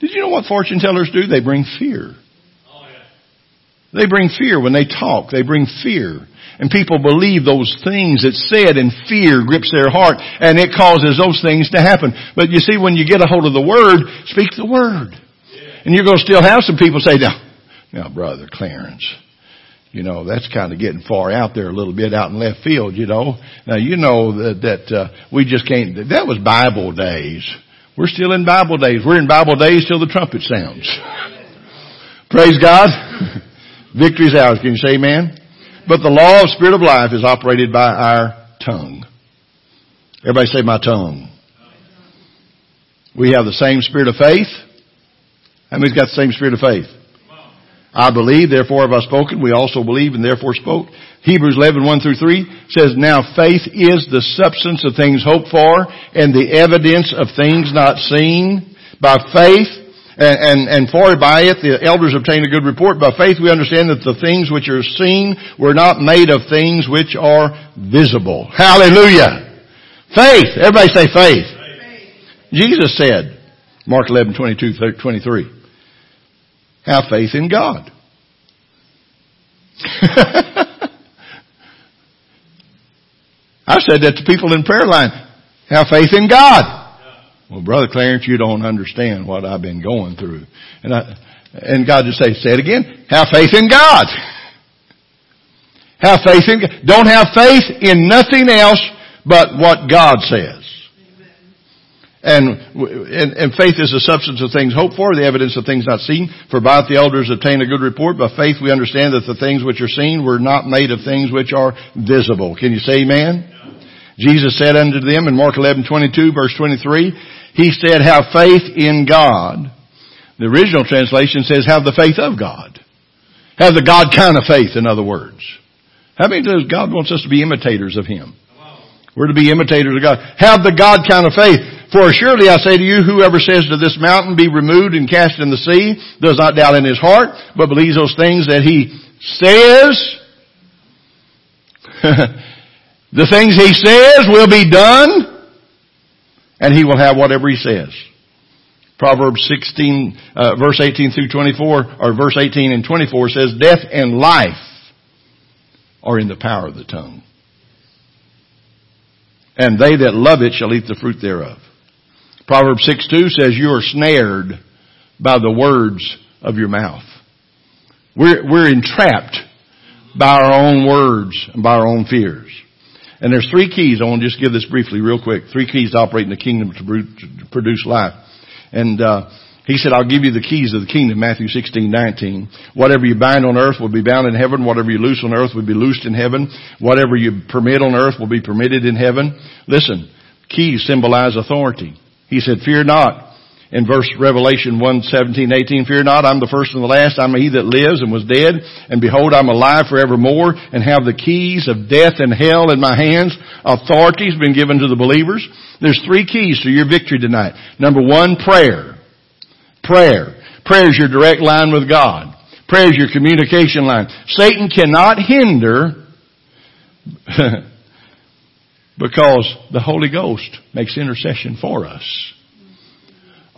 Did you know what fortune tellers do? They bring fear. They bring fear when they talk. They bring fear. And people believe those things that's said and fear grips their heart and it causes those things to happen. But you see, when you get a hold of the Word, speak the Word. And you're going to still have some people say, now, now brother Clarence, you know, that's kind of getting far out there a little bit out in left field, you know. Now you know that, that, uh, we just can't, that was Bible days. We're still in Bible days. We're in Bible days till the trumpet sounds. Praise God. Victory's ours. Can you say amen? But the law of spirit of life is operated by our tongue. Everybody say my tongue. We have the same spirit of faith. How many's got the same spirit of faith? I believe, therefore have I spoken. We also believe and therefore spoke. Hebrews 11, 1 through 3 says, Now faith is the substance of things hoped for and the evidence of things not seen. By faith, and, and, and for by it the elders obtained a good report. By faith we understand that the things which are seen were not made of things which are visible. Hallelujah! Faith! Everybody say faith. faith. Jesus said, Mark 11, 22, 23, have faith in God. I said that to people in prayer line. Have faith in God. Well, Brother Clarence, you don't understand what I've been going through. And I, and God just say, say it again. Have faith in God. Have faith in. Don't have faith in nothing else but what God says. And, and, and, faith is the substance of things hoped for, the evidence of things not seen. For by it the elders obtain a good report. By faith we understand that the things which are seen were not made of things which are visible. Can you say amen? Jesus said unto them in Mark 11, 22, verse 23, he said, have faith in God. The original translation says, have the faith of God. Have the God kind of faith, in other words. How many does God wants us to be imitators of Him? We're to be imitators of God. Have the God kind of faith. For surely I say to you, whoever says to this mountain, be removed and cast in the sea, does not doubt in his heart, but believes those things that he says. the things he says will be done and he will have whatever he says. Proverbs 16, uh, verse 18 through 24, or verse 18 and 24 says, Death and life are in the power of the tongue. And they that love it shall eat the fruit thereof. Proverbs 6 2 says, You are snared by the words of your mouth. We're, we're entrapped by our own words and by our own fears. And there's three keys. I want to just give this briefly real quick. Three keys to operate in the kingdom to produce life. And, uh, he said, I'll give you the keys of the kingdom, Matthew 16, 19. Whatever you bind on earth will be bound in heaven. Whatever you loose on earth will be loosed in heaven. Whatever you permit on earth will be permitted in heaven. Listen, keys symbolize authority. He said, fear not in verse Revelation 1, 17, 18, fear not, I'm the first and the last, I'm he that lives and was dead, and behold, I'm alive forevermore, and have the keys of death and hell in my hands. Authority has been given to the believers. There's three keys to your victory tonight. Number one, prayer. Prayer. Prayer is your direct line with God. Prayer is your communication line. Satan cannot hinder because the Holy Ghost makes intercession for us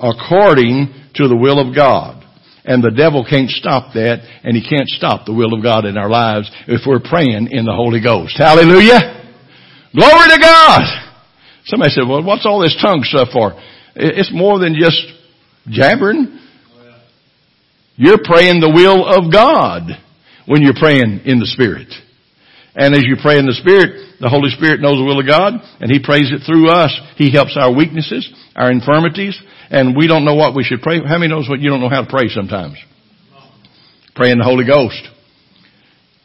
according to the will of God. And the devil can't stop that, and he can't stop the will of God in our lives if we're praying in the Holy Ghost. Hallelujah! Glory to God! Somebody said, well, what's all this tongue stuff for? It's more than just jabbering. You're praying the will of God when you're praying in the Spirit. And as you pray in the Spirit, the Holy Spirit knows the will of God, and He prays it through us. He helps our weaknesses, our infirmities, and we don't know what we should pray. How many knows what you don't know how to pray sometimes? Pray in the Holy Ghost.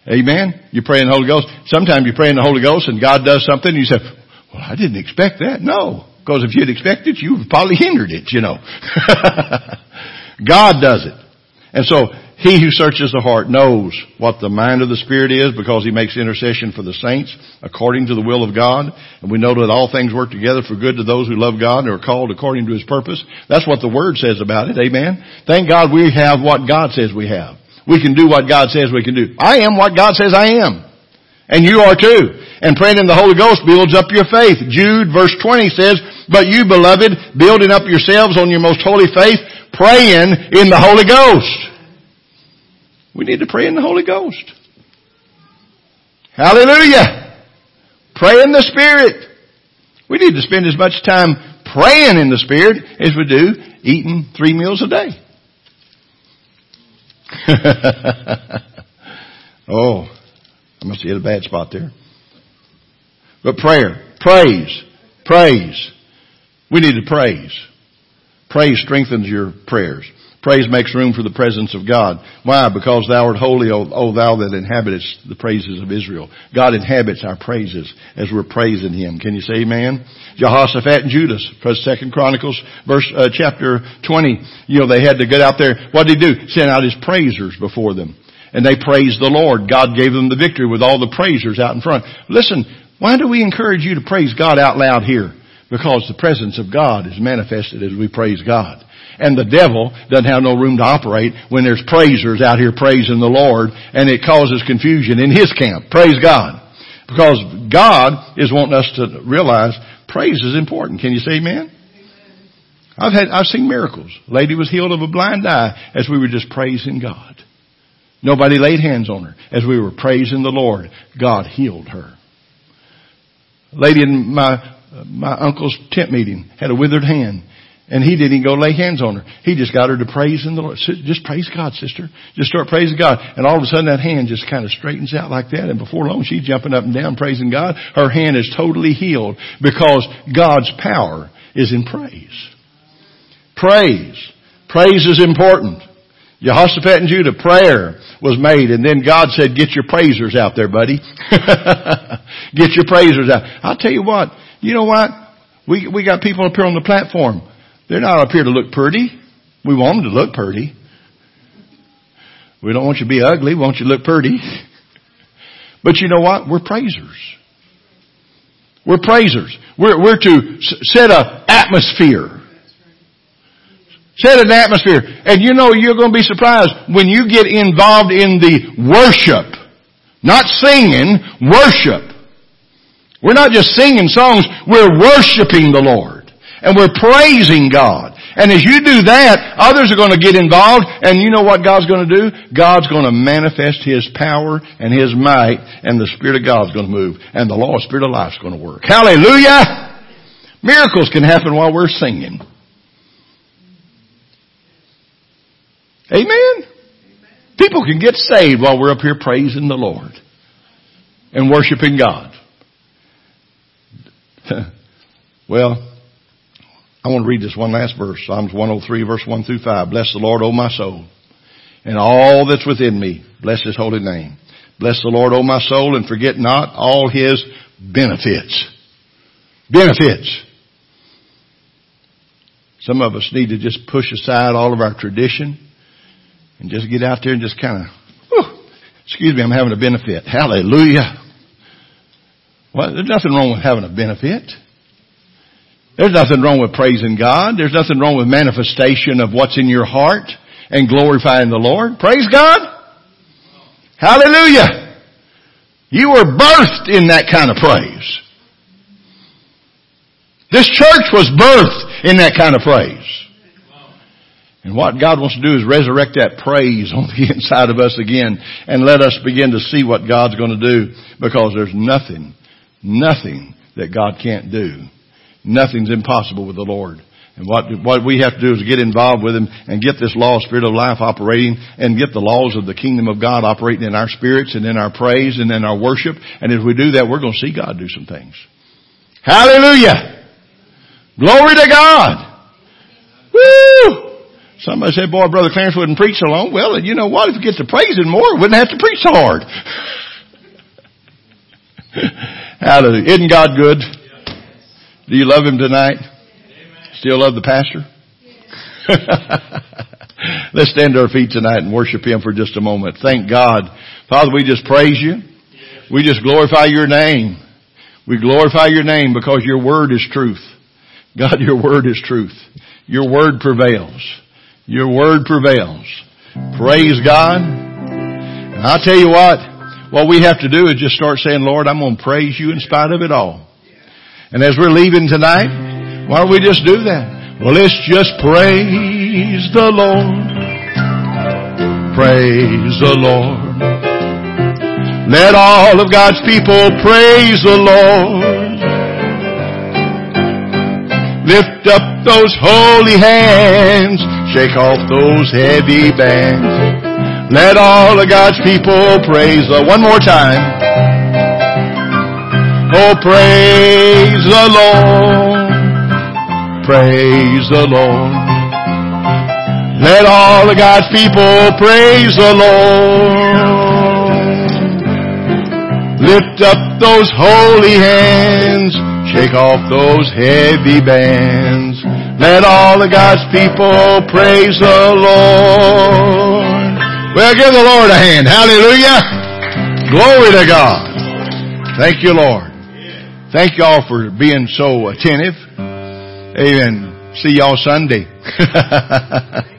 Amen? You pray in the Holy Ghost. Sometimes you pray in the Holy Ghost and God does something and you say, well, I didn't expect that. No. Because if you'd expected it, you would probably hindered it, you know. God does it. And so, he who searches the heart knows what the mind of the Spirit is because he makes intercession for the saints according to the will of God. And we know that all things work together for good to those who love God and are called according to his purpose. That's what the Word says about it. Amen. Thank God we have what God says we have. We can do what God says we can do. I am what God says I am. And you are too. And praying in the Holy Ghost builds up your faith. Jude verse 20 says, But you beloved, building up yourselves on your most holy faith, praying in the Holy Ghost. We need to pray in the Holy Ghost. Hallelujah. Pray in the Spirit. We need to spend as much time praying in the Spirit as we do eating three meals a day. oh, I must have hit a bad spot there. But prayer, praise, praise. We need to praise. Praise strengthens your prayers. Praise makes room for the presence of God. Why? Because thou art holy, O, o thou that inhabitest the praises of Israel. God inhabits our praises as we're praising Him. Can you say amen? Jehoshaphat and Judah, Second Chronicles, verse, uh, chapter 20. You know, they had to get out there. What did he do? Send out his praisers before them. And they praised the Lord. God gave them the victory with all the praisers out in front. Listen, why do we encourage you to praise God out loud here? Because the presence of God is manifested as we praise God. And the devil doesn't have no room to operate when there's praisers out here praising the Lord and it causes confusion in his camp. Praise God. Because God is wanting us to realize praise is important. Can you say amen? I've had, I've seen miracles. A lady was healed of a blind eye as we were just praising God. Nobody laid hands on her. As we were praising the Lord, God healed her. Lady in my, my uncle's tent meeting had a withered hand. And he didn't go lay hands on her. He just got her to praise in the Lord. Just praise God, sister. Just start praising God. And all of a sudden that hand just kind of straightens out like that. And before long she's jumping up and down praising God. Her hand is totally healed because God's power is in praise. Praise. Praise is important. Jehoshaphat and Judah, prayer was made and then God said, get your praisers out there, buddy. get your praisers out. I'll tell you what, you know what? We, we got people up here on the platform. They're not up here to look pretty. We want them to look pretty. We don't want you to be ugly. We want you to look pretty. But you know what? We're praisers. We're praisers. We're, we're to set an atmosphere. Set an atmosphere. And you know you're going to be surprised when you get involved in the worship. Not singing, worship. We're not just singing songs, we're worshiping the Lord and we're praising God. And as you do that, others are going to get involved, and you know what God's going to do? God's going to manifest His power and His might, and the Spirit of God's going to move, and the law of Spirit of life is going to work. Hallelujah! Miracles can happen while we're singing. Amen? People can get saved while we're up here praising the Lord and worshiping God. well, I want to read this one last verse, Psalms 103 verse 1 through 5. Bless the Lord, O my soul, and all that's within me. Bless His holy name. Bless the Lord, O my soul, and forget not all His benefits. Benefits. Some of us need to just push aside all of our tradition and just get out there and just kind of, excuse me, I'm having a benefit. Hallelujah. Well, there's nothing wrong with having a benefit. There's nothing wrong with praising God. There's nothing wrong with manifestation of what's in your heart and glorifying the Lord. Praise God. Hallelujah. You were birthed in that kind of praise. This church was birthed in that kind of praise. And what God wants to do is resurrect that praise on the inside of us again and let us begin to see what God's going to do because there's nothing, nothing that God can't do. Nothing's impossible with the Lord. And what, what we have to do is get involved with Him and get this law of spirit of life operating and get the laws of the kingdom of God operating in our spirits and in our praise and in our worship. And if we do that, we're going to see God do some things. Hallelujah! Glory to God! Woo! Somebody said, boy, Brother Clarence wouldn't preach so long. Well, you know what? If we get to praising more, we wouldn't have to preach so hard. Hallelujah. Isn't God good? Do you love Him tonight? Still love the pastor? Let's stand to our feet tonight and worship Him for just a moment. Thank God. Father, we just praise you. We just glorify your name. We glorify your name because your word is truth. God, your word is truth. Your word prevails. Your word prevails. Praise God. And I'll tell you what, what we have to do is just start saying, Lord, I'm going to praise you in spite of it all. And as we're leaving tonight, why don't we just do that? Well, let's just praise the Lord. Praise the Lord. Let all of God's people praise the Lord. Lift up those holy hands. Shake off those heavy bands. Let all of God's people praise the one more time. Oh, praise the Lord. Praise the Lord. Let all of God's people praise the Lord. Lift up those holy hands. Shake off those heavy bands. Let all of God's people praise the Lord. Well, give the Lord a hand. Hallelujah. Glory to God. Thank you, Lord. Thank you all for being so attentive. Amen. See y'all Sunday.